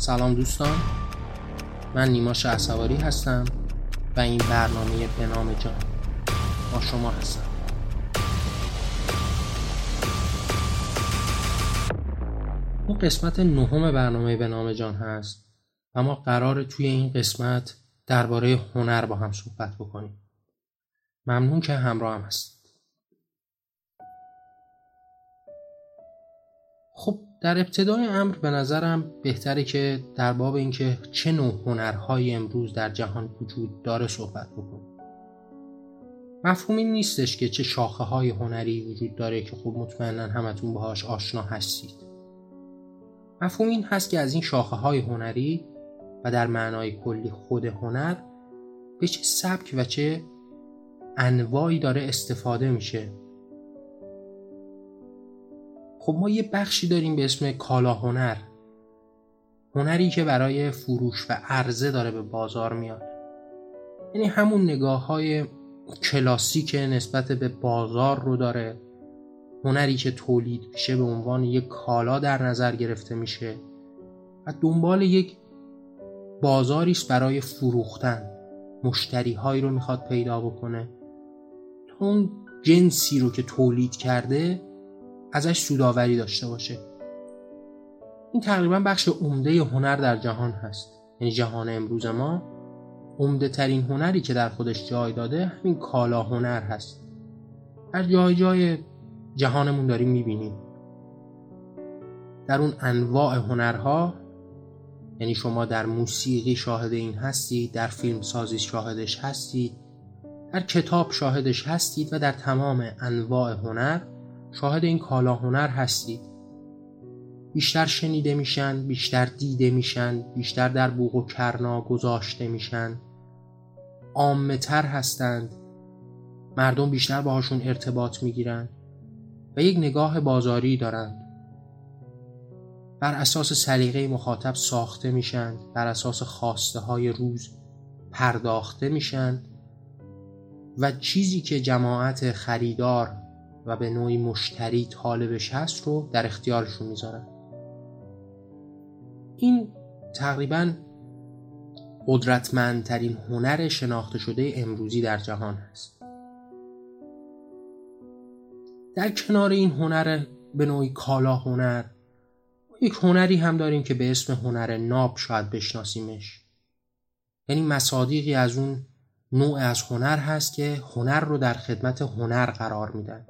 سلام دوستان. من نیما شهسواری هستم و این برنامه به نام جان با شما هستم. این قسمت نهم برنامه به نام جان هست و ما قرار توی این قسمت درباره هنر با هم صحبت بکنیم. ممنون که همراه هم هست خب در ابتدای امر به نظرم بهتره که در باب اینکه چه نوع هنرهایی امروز در جهان وجود داره صحبت بکنیم. مفهومی نیستش که چه شاخه های هنری وجود داره که خب مطمئنا همتون باهاش آشنا هستید. مفهوم این هست که از این شاخه های هنری و در معنای کلی خود هنر به چه سبک و چه انواعی داره استفاده میشه خب ما یه بخشی داریم به اسم کالا هنر. هنری که برای فروش و عرضه داره به بازار میاد. یعنی همون نگاه های کلاسیک نسبت به بازار رو داره. هنری که تولید میشه به عنوان یک کالا در نظر گرفته میشه و دنبال یک بازاری برای فروختن. مشتری هایی رو می‌خواد پیدا بکنه. تا اون جنسی رو که تولید کرده ازش سوداوری داشته باشه. این تقریبا بخش عمده هنر در جهان هست. یعنی جهان امروز ما عمده ترین هنری که در خودش جای داده همین کالا هنر هست. در جای جای جهانمون داریم می‌بینیم. در اون انواع هنرها یعنی شما در موسیقی شاهد این هستید در فیلم سازی شاهدش هستید در کتاب شاهدش هستید و در تمام انواع هنر شاهد این کالا هنر هستید بیشتر شنیده میشن بیشتر دیده میشن بیشتر در بوق و کرنا گذاشته میشن. عامه تر هستند. مردم بیشتر باهاشون ارتباط می‌گیرن و یک نگاه بازاری دارند. بر اساس سلیقه مخاطب ساخته میشن بر اساس خواسته های روز پرداخته میشن و چیزی که جماعت خریدار و به نوعی مشتری طالبش هست رو در اختیارشون می‌ذارن. این تقریبا قدرتمندترین هنر شناخته شده امروزی در جهان هست. در کنار این هنر به نوعی کالا هنر یک هنری هم داریم که به اسم هنر ناب شاید بشناسیمش. یعنی مصادیقی از اون نوع از هنر هست که هنر رو در خدمت هنر قرار میدن.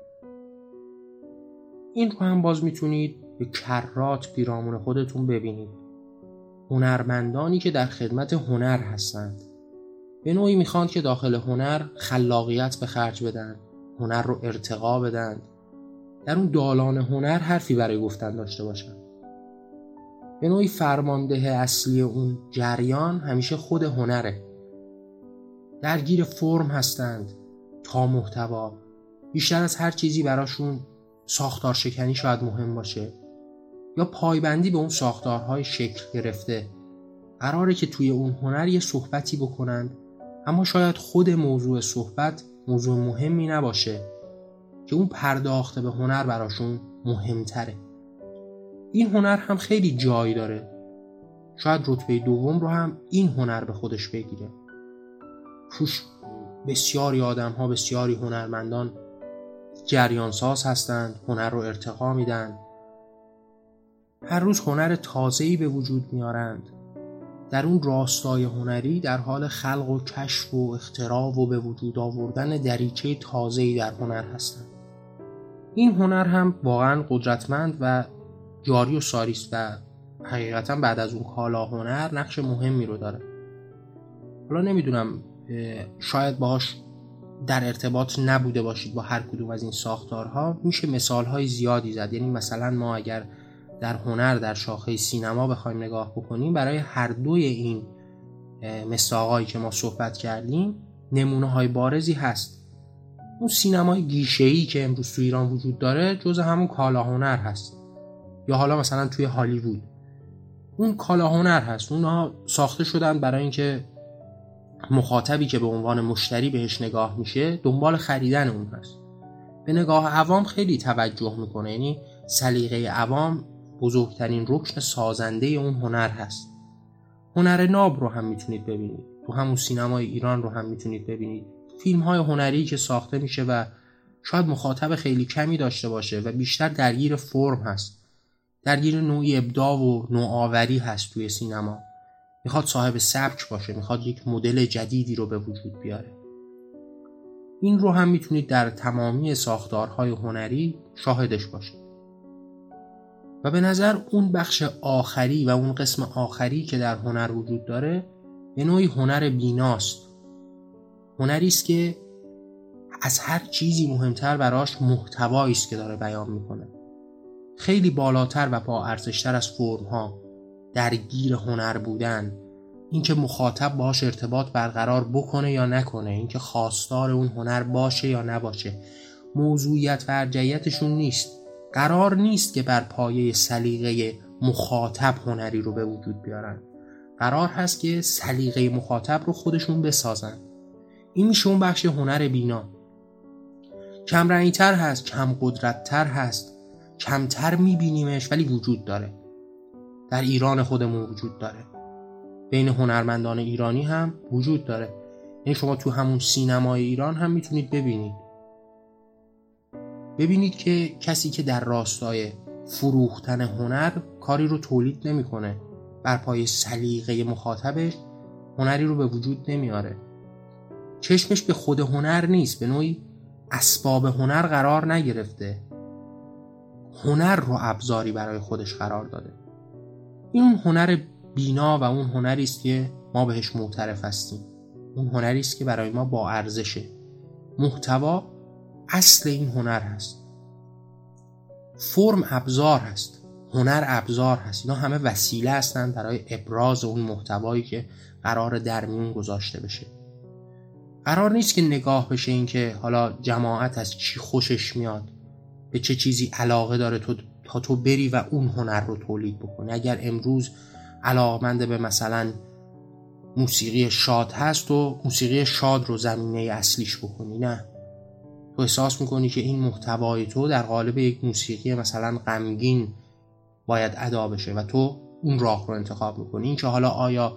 این رو هم باز می‌تونید به کرات پیرامون خودتون ببینید. هنرمندانی که در خدمت هنر هستند. به نوعی می‌خوان که داخل هنر خلاقیت به خرج بدن هنر رو ارتقا بدن. در اون دالان هنر حرفی برای گفتن داشته باشن. به نوعی فرمانده اصلی اون جریان همیشه خود هنره. درگیر فرم هستند تا محتوا. بیشتر از هر چیزی براشون ساختار شکنی شاید مهم باشه. یا پایبندی به اون ساختارهای شکل گرفته. قراره که توی اون هنر یه صحبتی بکنند اما شاید خود موضوع صحبت موضوع مهمی نباشه که اون پرداخته به هنر براشون مهمتره. این هنر هم خیلی جای داره. شاید رتبه دوم رو هم این هنر به خودش بگیره. توش بسیاری آدم ها بسیاری هنرمندان جریان ساز هستند هنر رو ارتقا میدن. هر روز هنر تازه‌ای به وجود میارند. در اون راستای هنری در حال خلق و کشف و اختراع و به وجود آوردن دریچه تازه‌ای در هنر هستند. این هنر هم واقعا قدرتمند و جاری و ساری است و حقیقتا بعد از اون کالا هنر نقش مهمی رو داره. حالا نمی‌دونم شاید باهاش در ارتباط نبوده باشید با هر کدوم از این ساختارها میشه مثال های زیادی زد. یعنی مثلا ما اگر در هنر در شاخه سینما بخوایم نگاه بکنیم برای هر دوی این مساقایی که ما صحبت کردیم نمونه های بارزی هست. اون سینمای گیشه‌ای که امروز تو ایران وجود داره جز همون کالا هنر هست. یا حالا مثلا توی هالیوود. اون کالا هنر هست. اونها ساخته شدن برای اینکه مخاطبی که به عنوان مشتری بهش نگاه میشه دنبال خریدن اون هست. به نگاه عوام خیلی توجه می‌کنه. یعنی سلیقه عوام بزرگترین رکن سازنده اون هنر هست. هنر ناب رو هم می‌تونید ببینید. تو همون سینمای ایران رو هم می‌تونید ببینید. فیلم های هنری که ساخته میشه و شاید مخاطب خیلی کمی داشته باشه و بیشتر درگیر فرم هست. درگیر نوعی ابداع و نوآوری هست توی سینما. می‌خواد صاحب سبک باشه می‌خواد یک مدل جدیدی رو به وجود بیاره. این رو هم می‌تونید در تمامی ساختارهای هنری شاهدش باشید. و به نظر اون بخش آخری و اون قسم آخری که در هنر وجود داره به نوعی هنر بیناست. هنری است که از هر چیزی مهمتر براش محتوایی است که داره بیان می‌کنه. خیلی بالاتر و با ارزشتر از فرم ها درگیر هنر بودن. اینکه مخاطب باهاش ارتباط برقرار بکنه یا نکنه اینکه خواستار اون هنر باشه یا نباشه موضوعیت و ارجعیتشون نیست. قرار نیست که بر پایه سلیقه مخاطب هنری رو به وجود بیارن. قرار هست که سلیقه مخاطب رو خودشون بسازن. این میشه اون بخش هنر بینا. کم تر هست کم قدرتتر هست. کمتر میبینیمش ولی وجود داره. در ایران خودمون وجود داره. بین هنرمندان ایرانی هم وجود داره. یعنی شما تو همون سینمای ایران هم می‌تونید ببینید. ببینید که کسی که در راستای فروختن هنر کاری رو تولید نمی‌کنه. بر پای سلیقه مخاطبش هنری رو به وجود نمیاره. چشمش به خود هنر نیست. به نوعی اسباب هنر قرار نگرفته. هنر رو ابزاری برای خودش قرار داده. این اون هنر بینا و اون هنری است که ما بهش معترف هستیم. اون هنری است که برای ما با ارزشه محتوا اصل این هنر هست. فرم ابزار هست هنر ابزار هست. اینا همه وسیله هستند برای ابراز اون محتوایی که قرار در میون گذاشته بشه. قرار نیست که نگاه بشه این که حالا جماعت از چی خوشش میاد به چه چیزی علاقه داره تو تو بری و اون هنر رو تولید بکنی. اگر امروز علاقمند به مثلا موسیقی شاد هست و موسیقی شاد رو زمینه اصلیش بکنی نه. تو احساس می‌کنی که این محتوای تو در قالب یک موسیقی مثلا غمگین باید ادا بشه و تو اون راه رو انتخاب می‌کنی؟ این که حالا آیا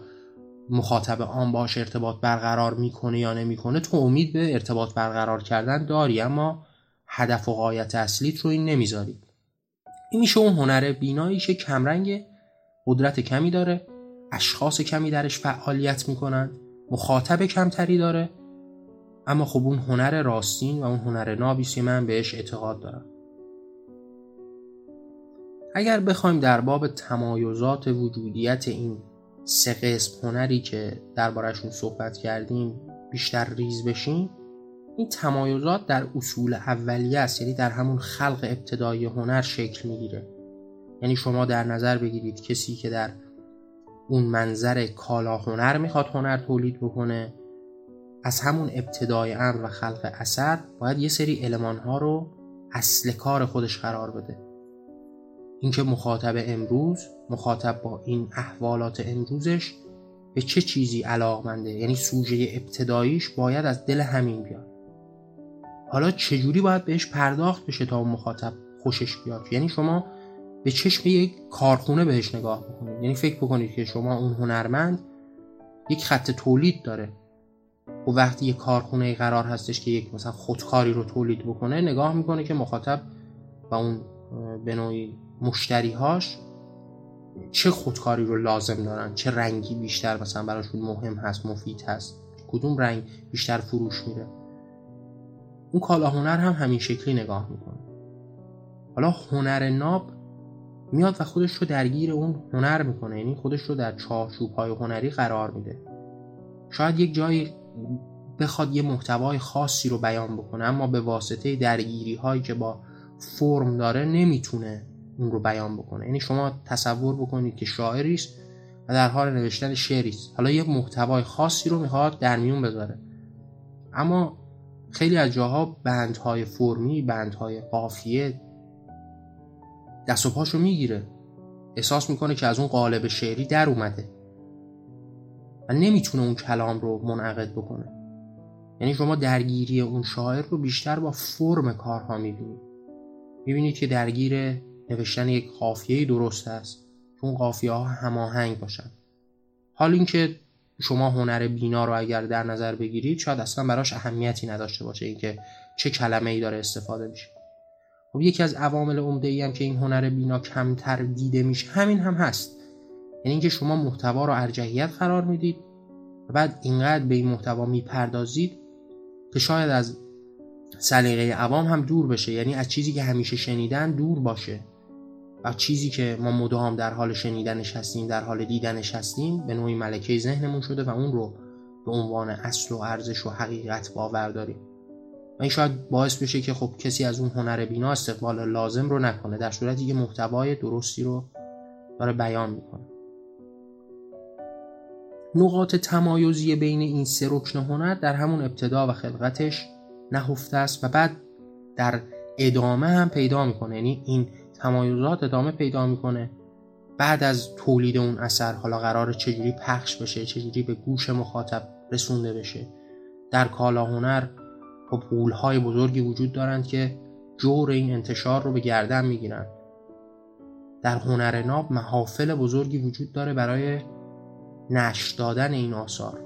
مخاطب آن باش ارتباط برقرار می‌کنه یا نمی‌کنه تو امید به ارتباط برقرار کردن داری اما هدف و قایت اصلیت رو این نمی‌ذاری. این میشه اون هنر بینایی که کمرنگ قدرت کمی داره اشخاص کمی درش فعالیت می‌کنن مخاطب کمتری داره. اما خب اون هنر راستین و اون هنر نابیسی من بهش اعتقاد دارم. اگر بخوایم در باب تمایزات وجودیت این سه قسم هنری که دربارهشون صحبت کردیم بیشتر ریز بشیم این تمایزات در اصول اولیه است یعنی در همون خلق ابتدایی هنر شکل می‌گیره. یعنی شما در نظر بگیرید کسی که در اون منظر کالا هنر می‌خواد هنر تولید بکنه از همون ابتدای امر و خلق اثر باید یه سری علمان ها رو اصل کار خودش قرار بده. اینکه مخاطب امروز مخاطب با این احوالات امروزش به چه چیزی علاقمنده؟ یعنی سوژه ابتداییش باید از دل همین بیاد. حالا چجوری باید بهش پرداخت بشه تا اون مخاطب خوشش بیاد؟ یعنی شما به چشم یک کارخونه بهش نگاه بکنید. یعنی فکر بکنید که شما اون هنرمند یک خط تولید داره. و وقتی یک کارخونه قرار هستش که یک مثلا خودکاری رو تولید بکنه نگاه می‌کنه که مخاطب و اون به نوعی مشتریهاش چه خودکاری رو لازم دارن؟ چه رنگی بیشتر مثلا براشون مهم هست مفید هست؟ کدوم رنگ بیشتر فروش میره اون کالا هنر هم همین شکلی نگاه می‌کنه. حالا هنر ناب میاد و خودش رو درگیر اون هنر می‌کنه یعنی خودش رو در چارچوب های هنری قرار میده. شاید یک جایی بخواد یه محتوای خاصی رو بیان بکنه اما به واسطه درگیری هایی که با فرم داره نمی‌تونه اون رو بیان بکنه. یعنی شما تصور بکنید که شاعری است و در حال نوشتن شعری است. حالا یه محتوای خاصی رو می‌خواد در میون بذاره. اما خیلی از جاها بندهای فرمی بندهای قافیه دست و پاشو می‌گیره. احساس می‌کنه که از اون قالب شعری در اومده و نمی‌تونه اون کلام رو منعقد بکنه. یعنی شما درگیری اون شاعر رو بیشتر با فرم کارها می‌بینید می‌بینید که درگیر نوشتن یک قافیه درست است. اون قافیه ها هماهنگ باشن. حال اینکه شما هنر بینا رو اگر در نظر بگیرید شاید اصلا براش اهمیتی نداشته باشه اینکه چه کلمه ای داره استفاده میشه. خب یکی از عوامل عمده ای هم که این هنر بینا کمتر دیده میشه همین هم هست. یعنی اینکه شما محتوا رو ارجحیت قرار می‌دید و بعد اینقدر به این محتوا می‌پردازید که شاید از سلیقه عوام هم دور بشه. یعنی از چیزی که همیشه شنیدن دور باشه. و چیزی که ما مدام در حال شنیدنش هستیم در حال دیدنش هستیم به نوعی ملکه ذهنمون شده و اون رو به عنوان اصل و ارزش و حقیقت باور داریم. و این شاید باعث بشه که خب کسی از اون هنر بینا استقبال لازم رو نکنه در صورتی که محتوای درستی رو داره بیان می‌کنه. نقاط تمایزی بین این سه رکن هنر در همون ابتدا و خلقتش نهفته است و بعد در ادامه هم پیدا می‌کنه. یعنی این تمایزات ادامه پیدا می‌کنه. بعد از تولید اون اثر حالا قرار چجوری پخش بشه چجوری به گوش مخاطب رسونده بشه. در کالا هنر خب قولهای بزرگی وجود دارند که جور این انتشار رو به گردن می‌گیرن. در هنر ناب محافل بزرگی وجود داره برای نشر دادن این آثار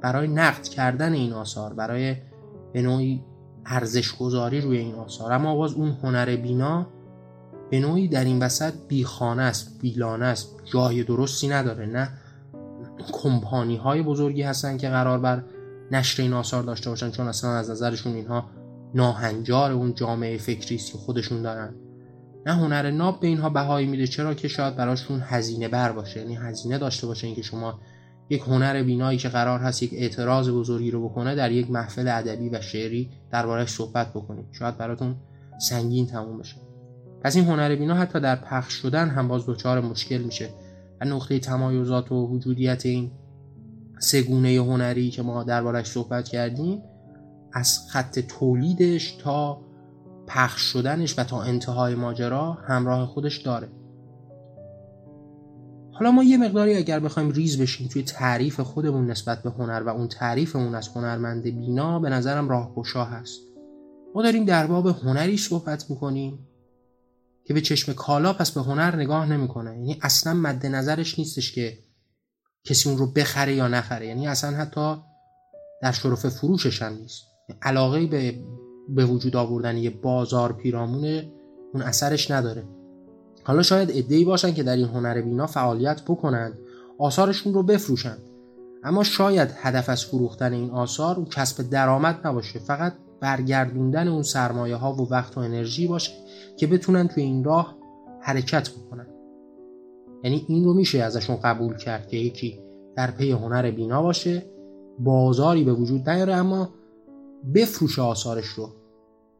برای نقد کردن این آثار برای به نوعی ارزش گذاری روی این آثار. اما باز اون هنر بینا به نوعی در این وسط بیخانه است بیلانه است. جای درستی نداره نه کمپانی های بزرگی هستن که قرار بر نشر این آثار داشته باشن چون اصلا از نظرشون اینها ناهنجار اون جامعه فکری که خودشون دارن. نه هنر ناب به اینها بهایی میده چرا که شاید براشون هزینه بر باشه. یعنی هزینه داشته باشه اینکه شما یک هنر بینایی که قرار هست یک اعتراض بزرگی رو بکنه در یک محفل ادبی و شعری دربارهش صحبت بکنید. شاید براتون سنگین تموم بشه. پس این هنر بینا حتی در پخش شدن هم باز دچار مشکل میشه. و نقطه تمایزات و وجودیت این سگونه هنری که ما دربارش صحبت کردیم از خط تولیدش تا پخش شدنش و تا انتهای ماجرا همراه خودش داره. حالا ما یه مقداری اگر بخوایم ریز بشیم توی تعریف خودمون نسبت به هنر و اون تعریفمون از هنرمند بینا به نظرم راهگشا هست. ما داریم در باب هنری صحبت می‌کنیم. که به چشم کالا پس به هنر نگاه نمی‌کنه. یعنی اصلا مد نظرش نیستش که کسی اون رو بخره یا نخره. یعنی اصلا حتی در شرف فروشش هم نیست. علاقه به به وجود آوردن یه بازار پیرامون اون اثرش نداره. حالا شاید ادهی باشن که در این هنر بینا فعالیت بکنند آثارشون رو بفروشند. اما شاید هدف از فروختن این آثار اون کسب درآمد نباشه. فقط برگردوندن اون سرمایه ها و وقت و انرژی باشه. که بتونن توی این راه حرکت بکنن. یعنی این رو میشه ازشون قبول کرد که یکی در پی هنر بینا باشه بازاری به وجود نیاره اما بفروشه آثارش رو.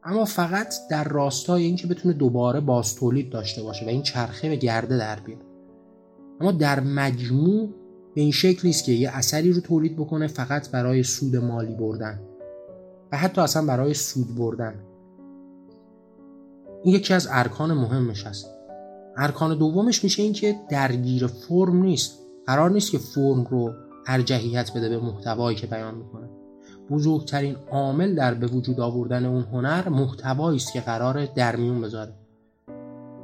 اما فقط در راستای اینکه بتونه دوباره باز تولید داشته باشه و این چرخه به گرده در بیاد اما در مجموع به این شکل نیست که یه اثری رو تولید بکنه فقط برای سود مالی بردن و حتی اصلا برای سود بردن. این یکی از ارکان مهمش هست. ارکان دومش میشه اینکه درگیر فرم نیست. قرار نیست که فرم رو ارجحیت بده به محتوایی که بیان می‌کنه. بزرگترین عامل در به وجود آوردن اون هنر محتوایی است که قرار در میون بذاره.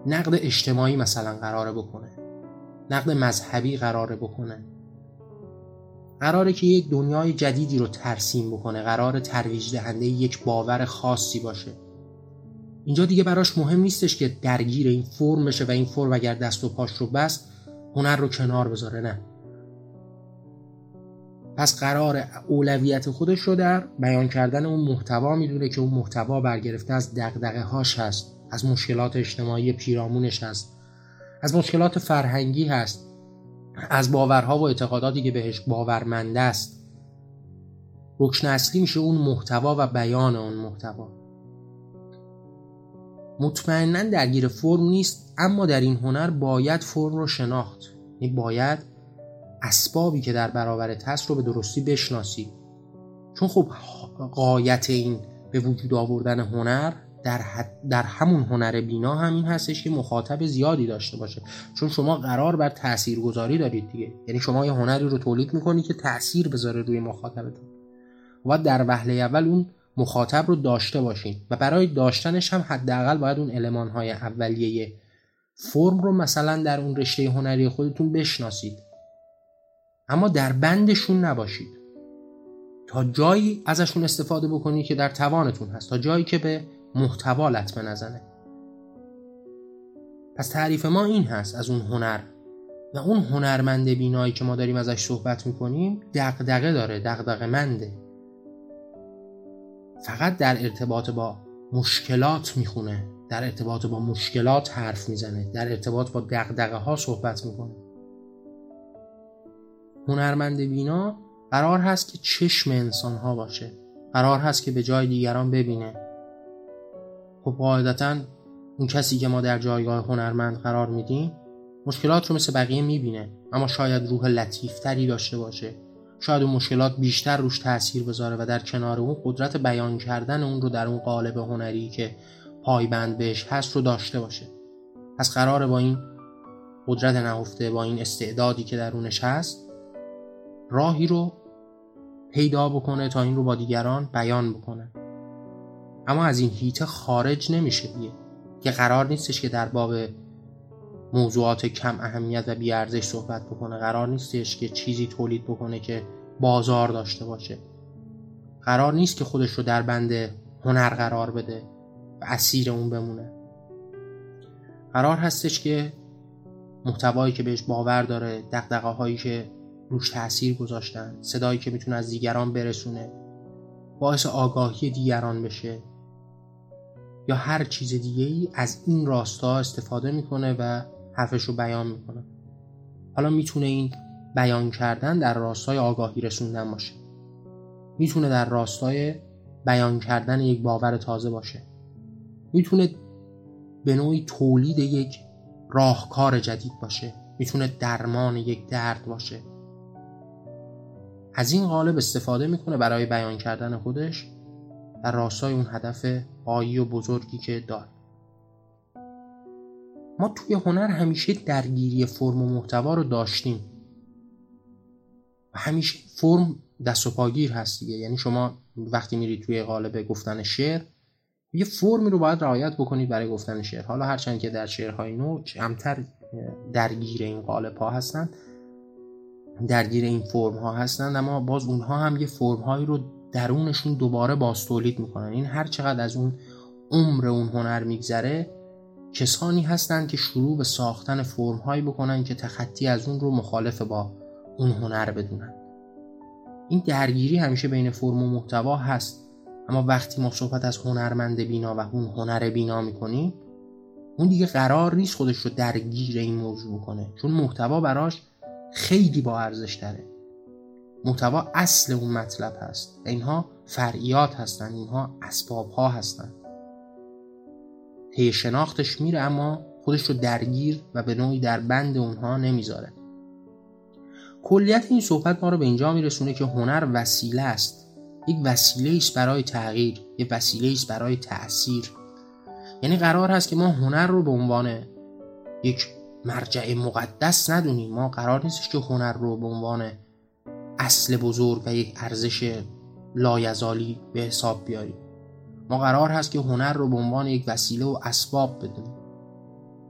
نقد اجتماعی مثلا قراره بکنه. نقد مذهبی قراره بکنه. قراره که یک دنیای جدیدی رو ترسیم بکنه. قرار ترویج دهنده یک باور خاصی باشه. اینجا دیگه براش مهم نیستش که درگیر این فرم بشه و این فرم اگر دست و پاش رو بست هنر رو کنار بذاره نه. پس قرار اولویت خودش رو در بیان کردن اون محتوا می‌دونه که اون محتوا برگرفته از دقدقه هاش هست از مشکلات اجتماعی پیرامونش هست از مشکلات فرهنگی هست از باورها و اعتقاداتی که بهش باورمنده است. رکن اصلی میشه اون محتوا و بیان اون محتوا. مطمئنا درگیر فرم نیست اما در این هنر باید فرم رو شناخت. یعنی باید اسبابی که در برابرت هست رو به درستی بشناسی. چون خب قایت این به وجود آوردن هنر در, در همون هنر بینا همین هستش که مخاطب زیادی داشته باشه. چون شما قرار بر تأثیر گذاری دارید دیگه. یعنی شما یه هنری رو تولید می‌کنی که تاثیر بذاره روی مخاطبتون. و در وهله اول اون مخاطب رو داشته باشین و برای داشتنش هم حداقل باید اون علمان های اولیه فرم رو مثلا در اون رشته هنری خودتون بشناسید. اما در بندشون نباشید. تا جایی ازشون استفاده بکنید که در توانتون هست تا جایی که به محتوا لطمه نزنه. پس تعریف ما این هست از اون هنر. و اون هنرمند بینایی که ما داریم ازش صحبت می‌کنیم دقدقه داره دقدقه منده فقط در ارتباط با مشکلات می‌خونه در ارتباط با مشکلات حرف می‌زنه در ارتباط با دقدقه ها صحبت می‌کنه. هنرمند بینا قرار هست که چشم انسان ها باشه قرار هست که به جای دیگران ببینه. خب قاعدتا اون کسی که ما در جایگاه هنرمند قرار میدیم مشکلات رو مثل بقیه می‌بینه اما شاید روح لطیفتری داشته باشه. شاید اون مشکلات بیشتر روش تاثیر بذاره و در کنار اون قدرت بیان کردن اون رو در اون قالب هنری که پایبند بهش هست رو داشته باشه. پس قراره با این قدرت نهفته با این استعدادی که درونش هست راهی رو پیدا بکنه تا این رو با دیگران بیان بکنه. اما از این هیته خارج نمیشه دیگه. که قرار نیستش که در باب موضوعات کم اهمیت و بیارزش صحبت بکنه. قرار نیستش که چیزی تولید بکنه که بازار داشته باشه. قرار نیست که خودش رو در بند هنر قرار بده و اسیر اون بمونه. قرار هستش که محتوایی که بهش باور داره دقدقه هایی که روش تاثیر گذاشتن صدایی که می‌تونه از دیگران برسونه باعث آگاهی دیگران بشه یا هر چیز دیگه ای از این راستا استفاده می‌کنه و حرفش رو بیان می‌کنه. حالا می‌تونه این بیان کردن در راستای آگاهی رسوندن باشه. می‌تونه در راستای بیان کردن یک باور تازه باشه. می‌تونه به نوعی تولید یک راهکار جدید باشه. می‌تونه درمان یک درد باشه. از این قالب استفاده می‌کنه برای بیان کردن خودش در راستای اون هدف قایی و بزرگی که داره. ما توی هنر همیشه درگیری فرم و محتوا رو داشتیم. و همیشه فرم دست و پاگیر هست دیگه. یعنی شما وقتی میرید توی قالب گفتن شعر یه فرمی رو باید رعایت بکنید برای گفتن شعر. حالا هرچند که در شعرهای نو کمتر درگیر این قالب ها هستن درگیر این فرم ها هستند اما باز اونها هم یه فرم هایی رو درونشون دوباره باز تولید می‌کنن. این هر چقدر از اون عمر اون هنر میگذره کسانی هستند که شروع به ساختن فرم هایی بکنن که تخطی از اون رو مخالف با اون هنر بدونن این درگیری همیشه بین فرم و محتوا هست اما وقتی ما صحبت از هنرمند بینا و اون هنر بینا می‌کنیم اون دیگه قرار نیست خودش رو درگیر این موضوع بکنه چون محتوا براش خیلی با ارزش داره محتوا اصل اون مطلب هست. اینها فرعیات هستند اینها اسباب ها هستند طی شناختش میره اما خودش رو درگیر و به نوعی در بند اونها نمی‌ذاره. کلیت این صحبت ما رو به اینجا میرسونه که هنر وسیله است. یک وسیله است برای تغییر یک وسیله است برای تاثیر یعنی قرار هست که ما هنر رو به عنوان یک مرجع مقدس ندونیم. ما قرار نیستش که هنر رو به عنوان اصل بزرگ و یک ارزش لایزالی به حساب بیاریم. ما قرار هست که هنر رو به عنوان یک وسیله و اسباب بدونیم.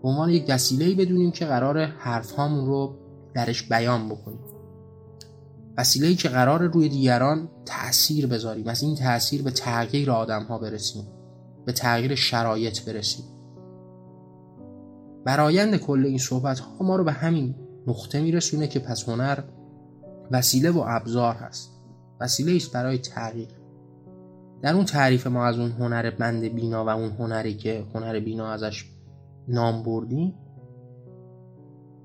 به عنوان یک وسیله بدونیم که قرار حرف هامون رو درش بیان بکنیم. وسیله که قرار روی دیگران تأثیر بذاریم. از این تأثیر به تغییر آدم ها برسیم. به تغییر شرایط برسیم. برایند کل این صحبت ها ما رو به همین نقطه میرسونه که پس هنر وسیله و ابزار هست. وسیله است برای تغییر. در اون تعریف ما از اون هنر بند بینا و اون هنری که هنر بینا ازش نام بردیم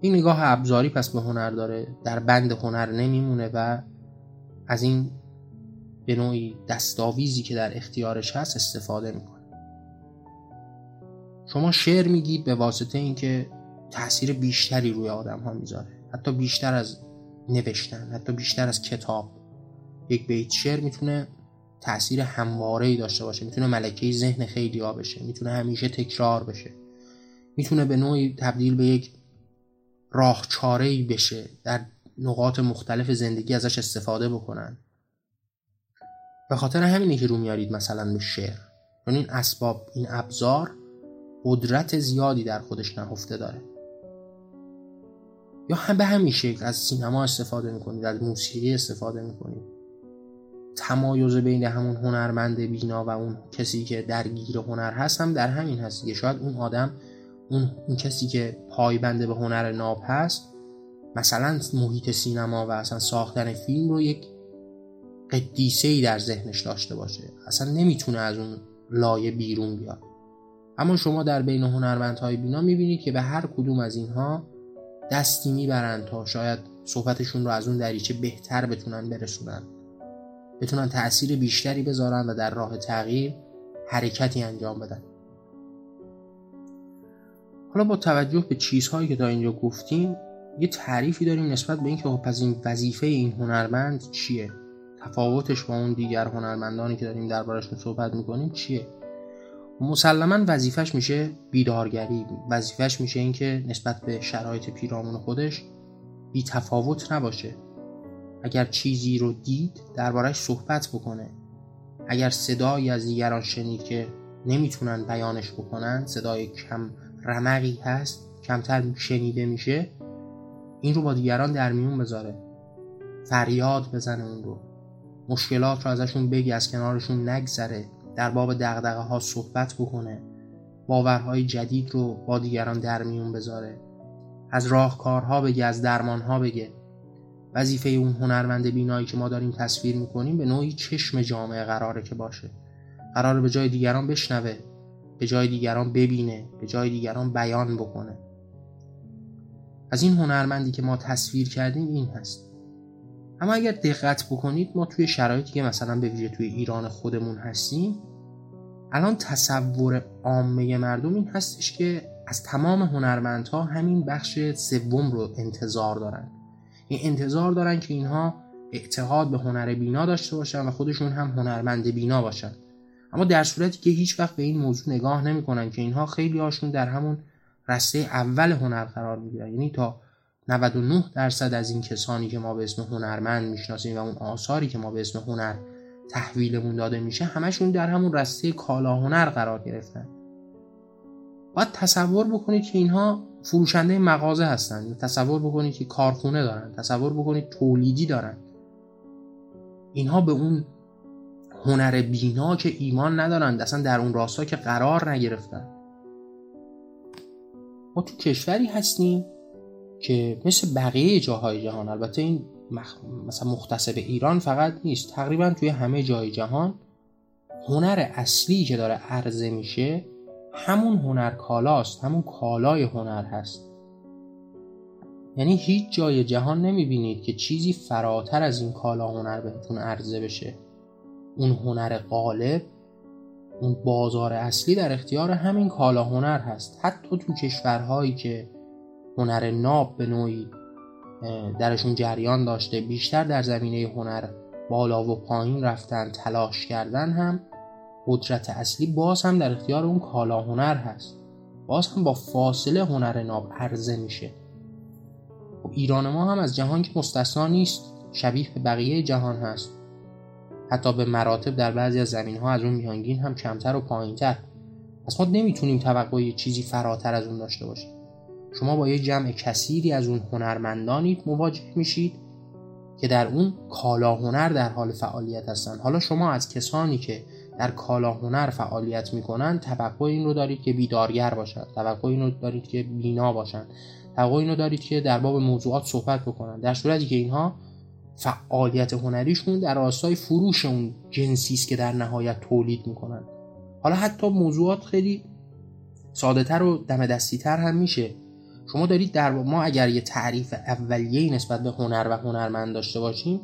این نگاه ابزاری پس به هنر داره. در بند هنر نمیمونه و از این به نوعی دستاویزی که در اختیارش هست استفاده می‌کنه. شما شعر میگید به واسطه اینکه تاثیر بیشتری روی آدم ها می‌ذاره. حتی بیشتر از نوشتن حتی بیشتر از کتاب. یک بیت شعر می‌تونه تاثیر همواره ای داشته باشه. می‌تونه ملکه ذهن خیلی ها بشه. می‌تونه همیشه تکرار بشه. می‌تونه به نوعی تبدیل به یک راه چاره ای بشه. در نقاط مختلف زندگی ازش استفاده بکنن. به خاطر همینه که رو میارید مثلا به شعر. چون این اسباب این ابزار قدرت زیادی در خودش نهفته داره. یا هم به همین شکل از سینما استفاده می‌کنید از موسیقی استفاده می‌کنید. تمایز بین همون هنرمند بینا و اون کسی که درگیر هنر هست هم در همین هست که شاید اون آدم اون, اون کسی که پایبنده به هنر ناب هست مثلا محیط سینما و اصلا ساختن فیلم رو یک قدیسه ای در ذهنش داشته باشه. اصلا نمی‌تونه از اون لایه بیرون بیاد. اما شما در بین هنرمندهای بینا می‌بینید که به هر کدوم از اینها دستی می‌برند تا شاید صحبتشون رو از اون دریچه بهتر بتونن برسونن. بتونن تأثیر بیشتری بذارن و در راه تغییر حرکتی انجام بدن. حالا با توجه به چیزهایی که تا اینجا گفتیم یه تعریفی داریم نسبت به اینکه خب پس این وظیفه این هنرمند چیه؟ تفاوتش با اون دیگر هنرمندانی که داریم دربارشون صحبت می‌کنیم چیه؟ مسلما وظیفش میشه بیدارگری وظیفش میشه اینکه نسبت به شرایط پیرامون خودش بی تفاوت نباشه. اگر چیزی رو دید دربارش صحبت بکنه. اگر صدایی از دیگران شنید که نمی‌تونن بیانش بکنن صدای کم رمقی هست کمتر شنیده میشه این رو با دیگران در میون بذاره. فریاد بزنه اون رو. مشکلات رو ازشون بگی از کنارشون نگذره. در باب دقدقه ها صحبت بکنه. باورهای جدید رو با دیگران در میون بذاره. از راهکارها بگه از درمانها بگه وظیفه اون هنرمند بینایی که ما داریم تصویر می‌کنیم به نوعی چشم جامعه قراره که باشه. قراره به جای دیگران بشنوه به جای دیگران ببینه به جای دیگران بیان بکنه. از این هنرمندی که ما تصویر کردیم این هست. اما اگر دقت بکنید ما توی شرایطی که مثلا به ویژه توی ایران خودمون هستیم الان تصور عامه مردم این هستش که از تمام هنرمندها همین بخش سوم رو انتظار دارن. این انتظار دارن که اینها اعتقاد به هنر بینا داشته باشن و خودشون هم هنرمند بینا باشن. اما در صورتی که هیچ وقت به این موضوع نگاه نمی‌کنن که اینها خیلی هاشون در همون رسته اول هنر قرار می‌گیرن. یعنی تا 99 درصد از این کسانی که ما به اسم هنرمند می‌شناسیم و اون آثاری که ما به اسم هنر تحویلمون داده میشه همشون در همون رسته کالا هنر قرار گرفتن. باید تصور بکنید که اینها فروشنده مغازه هستن. تصور بکنید که کارخونه دارن تصور بکنید تولیدی دارن. اینها به اون هنر بینا که ایمان ندارند اصلا در اون راستا که قرار نگرفتن. ما تو کشوری هستیم که مثل بقیه جاهای جهان البته این مخ... مثلا مختص به ایران فقط نیست تقریبا توی همه جای جهان هنر اصلی که داره عرضه میشه همون هنر کالاست همون کالای هنر هست. یعنی هیچ جای جهان نمی‌بینید که چیزی فراتر از این کالا هنر بهتون عرضه بشه. اون هنر غالب اون بازار اصلی در اختیار همین کالا هنر هست. حتی تو کشورهایی که هنر ناب به نوعی درشون جریان داشته بیشتر در زمینه هنر بالا و پایین رفتن تلاش کردن هم قدرت اصلی باز هم در اختیار اون کالا هنر هست. باز هم با فاصله هنر ناب عرضه میشه. خب ایران ما هم از جهان که مستثنا نیست شبیه به بقیه جهان هست. حتی به مراتب در بعضی از زمین ها از اون میانگین هم کمتر و پایینتر. پس ما نمی‌تونیم توقع چیزی فراتر از اون داشته باشیم. شما با یه جمع کثیری از اون هنرمندانید مواجه میشید که در اون کالا هنر در حال فعالیت هستند حالا شما از کسانی که در کالا هنر فعالیت می‌کنن توقع این رو دارید که بیدارگر باشند توقع این رو دارید که بینا باشند توقع این رو دارید که در باب موضوعات صحبت بکنن. در صورتی که اینها فعالیت هنریشون در راستای فروش اون جنسی است که در نهایت تولید می‌کنن. حالا حتی موضوعات خیلی ساده تر و دم دستی تر هم میشه. شما دارید در ما اگر یه تعریف اولیه نسبت به هنر و هنرمند داشته باشیم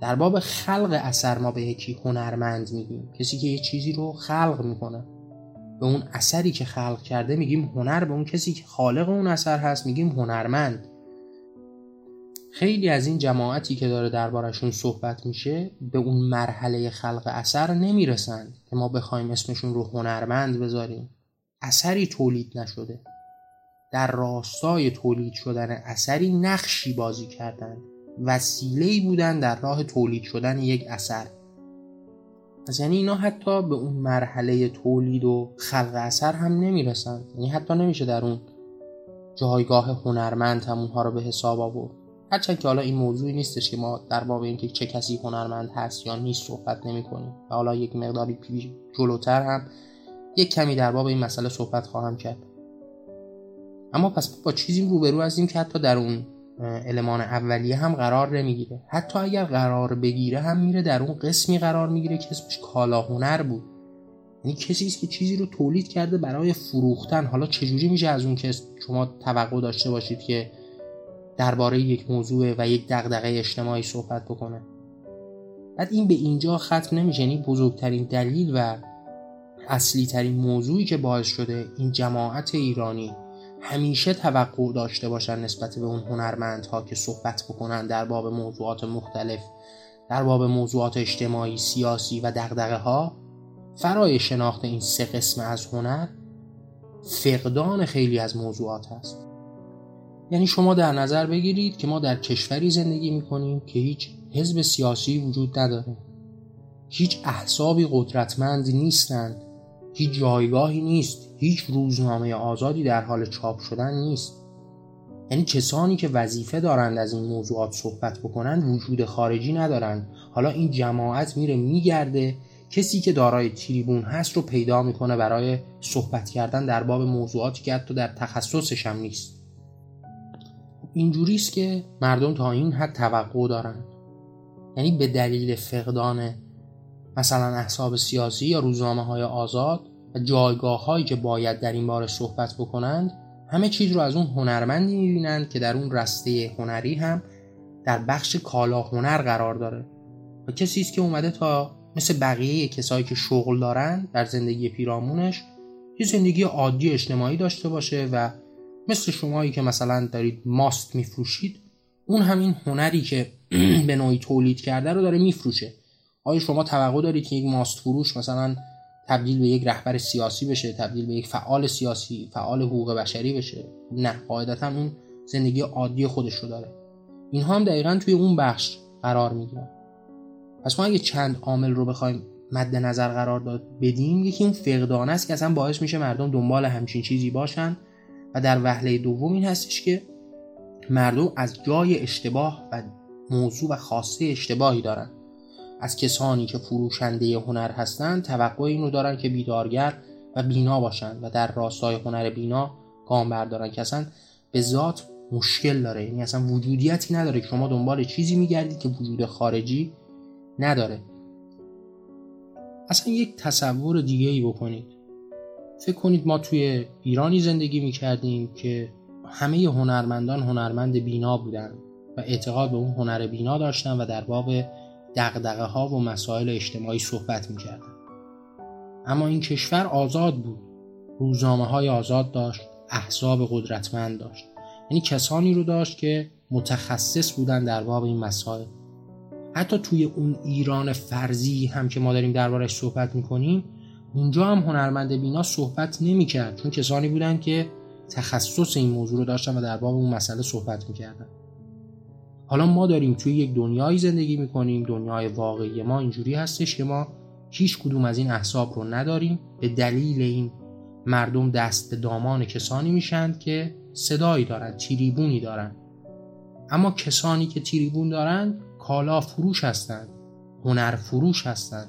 در باب خلق اثر ما به یکی هنرمند میگیم. کسی که یه چیزی رو خلق می‌کنه. به اون اثری که خلق کرده میگیم هنر به اون کسی که خالق اون اثر هست میگیم هنرمند. خیلی از این جماعتی که داره دربارشون صحبت میشه به اون مرحله خلق اثر نمی‌رسند که ما بخوایم اسمشون رو هنرمند بذاریم. اثری تولید نشده. در راستای تولید شدن اثری نقشی بازی کردند وسیله‌ای بودن در راه تولید شدن یک اثر. پس یعنی اینا حتی به اون مرحله تولید و خلق اثر هم نمی‌رسن. یعنی حتی نمیشه در اون جایگاه هنرمند هم اونها رو به حساب آورد. هرچند که حالا این موضوعی نیستش که ما در باب اینکه چه کسی هنرمند هست یا نیست صحبت نمی کنیم و حالا یک مقداری جلوتر هم یک کمی در باب این مسئله صحبت خواهم کرد. اما پس با چیزی روبرو هستیم که حتی در اون المان اولیه هم قرار نمی‌گیره. حتی اگر قرار بگیره هم میره در اون قسمی قرار می‌گیره که اسمش کالا هنر بود. یعنی کسی است که چیزی رو تولید کرده برای فروختن. حالا چجوری میشه از اون که شما توقع داشته باشید که درباره یک موضوع و یک دغدغه اجتماعی صحبت بکنه؟ بعد این به اینجا ختم نمیشه. یعنی بزرگترین دلیل و اصلی ترین موضوعی که باعث شده این جماعت ایرانی همیشه توقع داشته باشن نسبت به اون هنرمندها که صحبت بکنن در باب موضوعات مختلف در باب موضوعات اجتماعی، سیاسی و دغدغه ها فرای شناخت این سه قسم از هنر فقدان خیلی از موضوعات هست. یعنی شما در نظر بگیرید که ما در کشوری زندگی می‌کنیم که هیچ حزب سیاسی وجود نداره. هیچ احزابی قدرتمند نیستند هیچ جایگاهی نیست هیچ روزنامه آزادی در حال چاپ شدن نیست. یعنی کسانی که وظیفه دارند از این موضوعات صحبت بکنند وجود خارجی ندارند. حالا این جماعت میره میگرده کسی که دارای تریبون هست رو پیدا می‌کنه برای صحبت کردن در باب موضوعاتی که حتی در تخصصش هم نیست. اینجوری است که مردم تا این حد توقع دارند یعنی به دلیل فقدان مثلا احساب سیاسی یا روزنامه های آزاد و جایگاه هایی که باید در این باره صحبت بکنند همه چیز رو از اون هنرمندی می‌بینند که در اون رسته هنری هم در بخش کالا هنر قرار داره. و کسی است که اومده تا مثل بقیه کسایی که شغل دارن در زندگی پیرامونش یه زندگی عادی اجتماعی داشته باشه و مثل شمایی که مثلا دارید ماست میفروشید اون همین هنری که به نوعی تولید کرده رو داره میفروشه. آیا شما توقع دارید که یک ماست فروش مثلا تبدیل به یک رهبر سیاسی بشه تبدیل به یک فعال سیاسی فعال حقوق بشری بشه؟ نه قاعدتا اون زندگی عادی خودش رو داره. اینها هم دقیقا توی اون بخش قرار می‌گیرن. پس ما اگه چند عامل رو بخوایم مد نظر قرار داد بدیم یکی اون فقدانه است که اصلا باعث میشه مردم دنبال همچین چیزی باشن و در وهله دوم این هستش که مردم از جای اشتباه و موضوع و خاصه اشتباهی دارن. از کسانی که فروشنده هنر هستند توقع اینو دارن که بیدارگر و بینا باشند و در راستای هنر بینا گام بردارن. که اصلا به ذات مشکل داره. یعنی اصلا وجودیتی نداره که شما دنبال چیزی میگردید که وجود خارجی نداره. اصلا یک تصور دیگه ای بکنید. فکر کنید ما توی ایرانی زندگی می‌کردیم که همه هنرمندان هنرمند بینا بودن و اعتقاد به اون هنر بینا داشتن و در باب دقدقه ها و مسائل اجتماعی صحبت می‌کردن اما این کشور آزاد بود. روزنامه های آزاد داشت احزاب قدرتمند داشت. یعنی کسانی رو داشت که متخصص بودن در باب این مسائل. حتی توی اون ایران فرضی هم که ما داریم دربارش صحبت می‌کنیم اونجا هم هنرمند بینا صحبت نمی‌کرد. چون کسانی بودن که تخصص این موضوع رو داشتن و در باب اون مسئله صحبت می‌کردن. حالا ما داریم توی یک دنیایی زندگی می‌کنیم دنیای واقعی ما اینجوری هستش که ما هیچ کدوم از این احساب رو نداریم. به دلیل این مردم دست دامان کسانی میشند که صدایی دارن تیریبونی دارن. اما کسانی که تیریبون دارن کالا فروش هستند هنر فروش هستند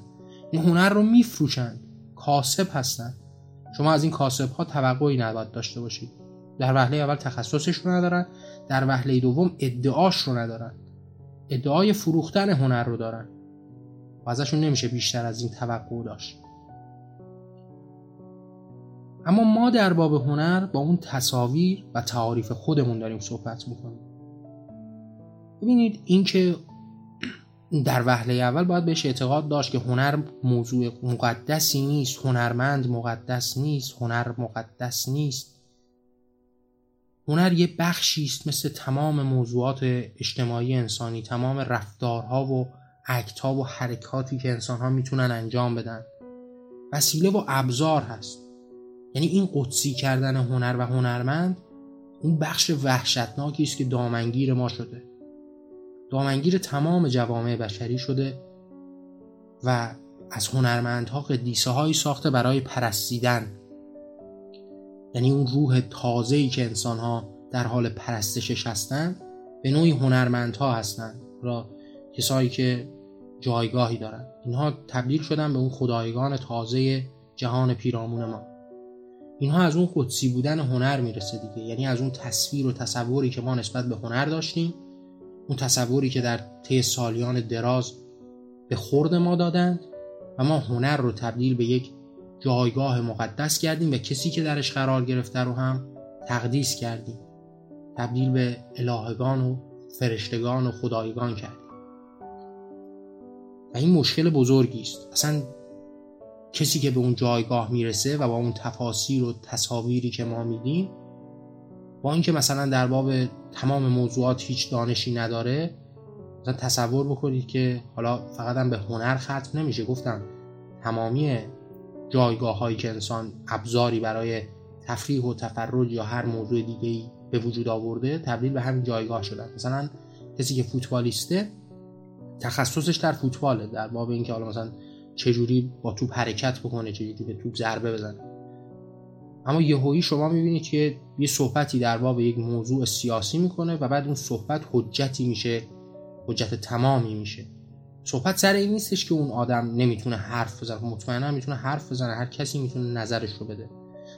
این هنر رو میفروشند کاسب هستند شما از این کاسب ها توقعی نباید داشته باشید. در وهله اول تخصصش رو ندارن. در وهله دوم ادعاش رو ندارن. ادعای فروختن هنر رو دارن. و ازشون نمیشه بیشتر از این توقع داشت. اما ما در باب هنر با اون تصاویر و تعاریف خودمون داریم صحبت می‌کنیم. ببینید اینکه در وهله اول باید بهش اعتقاد داشت که هنر موضوع مقدسی نیست هنرمند مقدس نیست هنر مقدس نیست. هنر یه بخشی است مثل تمام موضوعات اجتماعی انسانی تمام رفتارها و اکتها و حرکاتی که انسانها می‌تونن انجام بدن. وسیله و ابزار هست. یعنی این قدسی کردن هنر و هنرمند اون بخش وحشتناکی است که دامنگیر ما شده. دامنگیر تمام جوامع بشری شده و از هنرمندها قدیسه هایی ساخته برای پرستیدن. یعنی اون روح تازه‌ای که انسان ها در حال پرستشش هستند به نوعی هنرمندها هستند را کسایی که جایگاهی دارند اینها تبدیل شدن به اون خدایگان تازه جهان پیرامون ما. اینها از اون قدسی بودن هنر می‌رسه دیگه. یعنی از اون تصویر و تصوری که ما نسبت به هنر داشتیم اون تصوری که در طی سالیان دراز به خورد ما دادند و ما هنر رو تبدیل به یک جایگاه مقدس کردیم و کسی که درش قرار گرفته رو هم تقدیس کردیم. تبدیل به الهگان و فرشتگان و خدایگان کردیم. و این مشکل بزرگی است. اصلا کسی که به اون جایگاه می‌رسه و با اون تفاسیر و تصاویری که ما میدیم با اینکه مثلا در باب تمام موضوعات هیچ دانشی نداره مثلا تصور بکنید که حالا فقط هم به هنر ختم نمیشه. گفتم تمامی جایگاه هایی که انسان ابزاری برای تفریح و تفرج یا هر موضوع دیگه ای به وجود آورده تبدیل به همین جایگاه شدن. مثلا کسی که فوتبالیسته تخصصش در فوتباله در باب اینکه حالا مثلا چجوری با توپ حرکت بکنه چجوری به توپ ضربه بزنه. اما یهویی شما می‌بینید که یه صحبتی در باب یک موضوع سیاسی می‌کنه و بعد اون صحبت حجتی میشه حجت تمامی میشه. صحبت سر این نیستش که اون آدم نمی‌تونه حرف بزنه. مطمئنا می‌تونه حرف بزنه. هر کسی می‌تونه نظرش رو بده.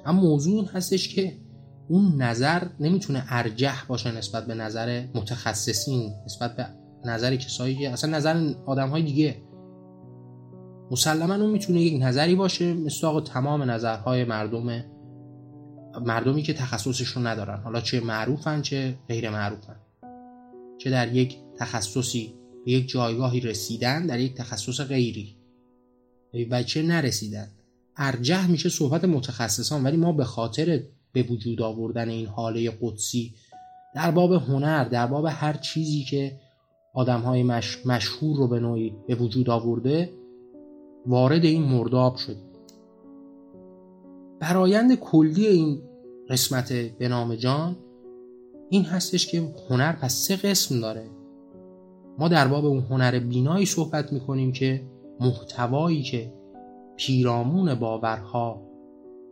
اما موضوع این هستش که اون نظر نمی‌تونه ارجح باشه نسبت به نظر متخصصین نسبت به نظر کسایی که اصلا نظر آدم های دیگه. مسلما اون می‌تونه یک نظری باشه مثل تمام نظرهای مردم مردمی که تخصصش رو ندارن. حالا چه معروفن چه غیر معروفن چه در یک تخصصی به یک جایگاهی رسیدن در یک تخصص غیری. و چه نرسیدن؟ ارجح میشه صحبت متخصصان ولی ما به خاطر به وجود آوردن این حاله قدسی در باب هنر در باب هر چیزی که آدم های مش... مشهور رو به نوعی به وجود آورده وارد این مرداب شد. برایند کلی این قسمت به نام جان این هستش که هنر پس سه قسم داره. ما در باب اون هنر بینایی صحبت می‌کنیم که محتوایی که پیرامون باورها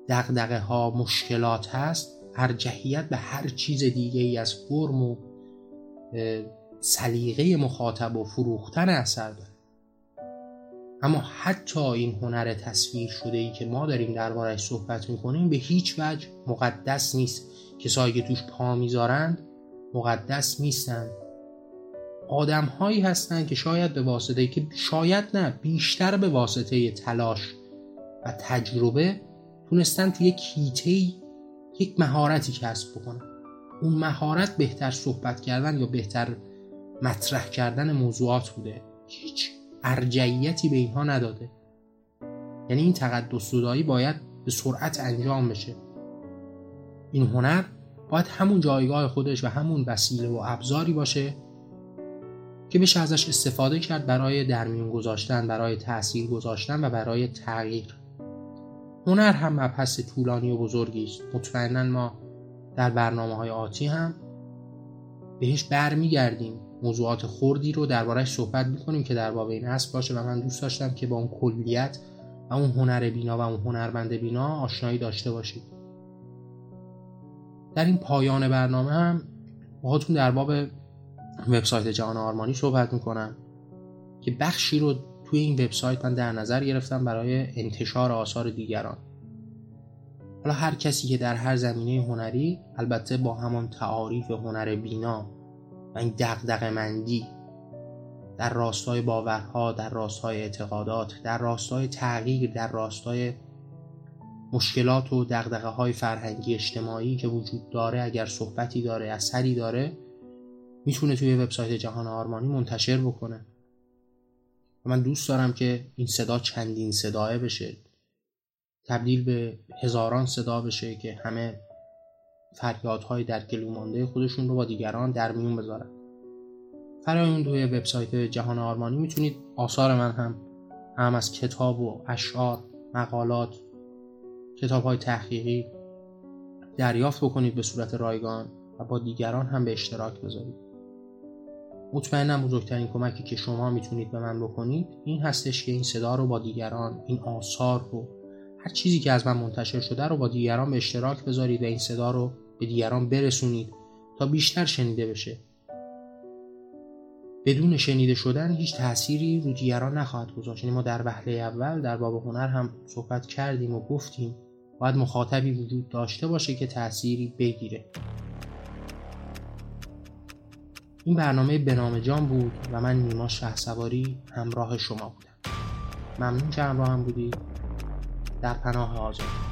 دقدقه ها مشکلات هست ارجحیت به هر چیز دیگه ای از فرم و سلیقه مخاطب و فروختن اثر داره. اما حتی این هنر تصویر شده ای که ما داریم دربارش صحبت می‌کنیم به هیچ وجه مقدس نیست کسایی که توش پا می‌ذارند مقدس نیستند آدم هایی هستند که شاید به واسطه که شاید نه بیشتر به واسطه تلاش و تجربه تونستن توی یک هیته یک مهارتی کسب بکنن. اون مهارت بهتر صحبت کردن یا بهتر مطرح کردن موضوعات بوده. هیچ ارجعیتی به اینها نداده. یعنی این تقدس زدایی باید به سرعت انجام بشه. این هنر باید همون جایگاه خودش و همون وسیله و ابزاری باشه که بشه ازش استفاده کرد برای درمیون گذاشتن برای تاثیر گذاشتن و برای تغییر. هنر هم مبحث طولانی و بزرگی است. مطمئنا ما در برنامه های آتی هم بهش برمیگردیم. موضوعات خوردی رو دربارهش صحبت می‌کنیم که در باب این اصل باشه و من دوست داشتم که با اون کلیت و اون هنر بینا و اون هنرمند بینا آشنایی داشته باشید در این پایان برنامه هم باهاتون در باب وبسایت جهان آرمانی صحبت می‌کنم که بخشی رو توی این وبسایت من در نظر گرفتم برای انتشار آثار دیگران. حالا هر کسی که در هر زمینه هنری البته با همان تعاریف هنر بینا و این دقدق مندی در راستای باورها در راستای اعتقادات در راستای تغییر در راستای مشکلات و دقدقه های فرهنگی اجتماعی که وجود داره اگر صحبتی داره اثری داره می‌تونه توی وبسایت جهان آرمانی منتشر بکنه. و من دوست دارم که این صدا چندین صداه بشه. تبدیل به هزاران صدا بشه که همه فریادهای در گلومانده خودشون رو با دیگران در میون بذارن. فرای اون توی وبسایت جهان آرمانی می‌تونید آثار من هم هم از کتاب و اشعار مقالات کتاب های تحقیقی دریافت بکنید به صورت رایگان و با دیگران هم به اشتراک بذارید. مطمئنم بزرگترین کمکی که شما می‌تونید به من بکنید این هستش که این صدا رو با دیگران این آثار رو هر چیزی که از من منتشر شده رو با دیگران به اشتراک بذارید و این صدا رو به دیگران برسونید تا بیشتر شنیده بشه. بدون شنیده شدن هیچ تأثیری رو دیگران نخواهد گذاشت. یعنی ما در وهله اول در باب هنر هم صحبت کردیم و گفتیم باید مخاطبی وجود داشته باشه که تأثیری بگیره. این برنامه به جان بود و من نیما شه سواری همراه شما بودم. ممنون که همراه هم بودید. در پناه آزاد.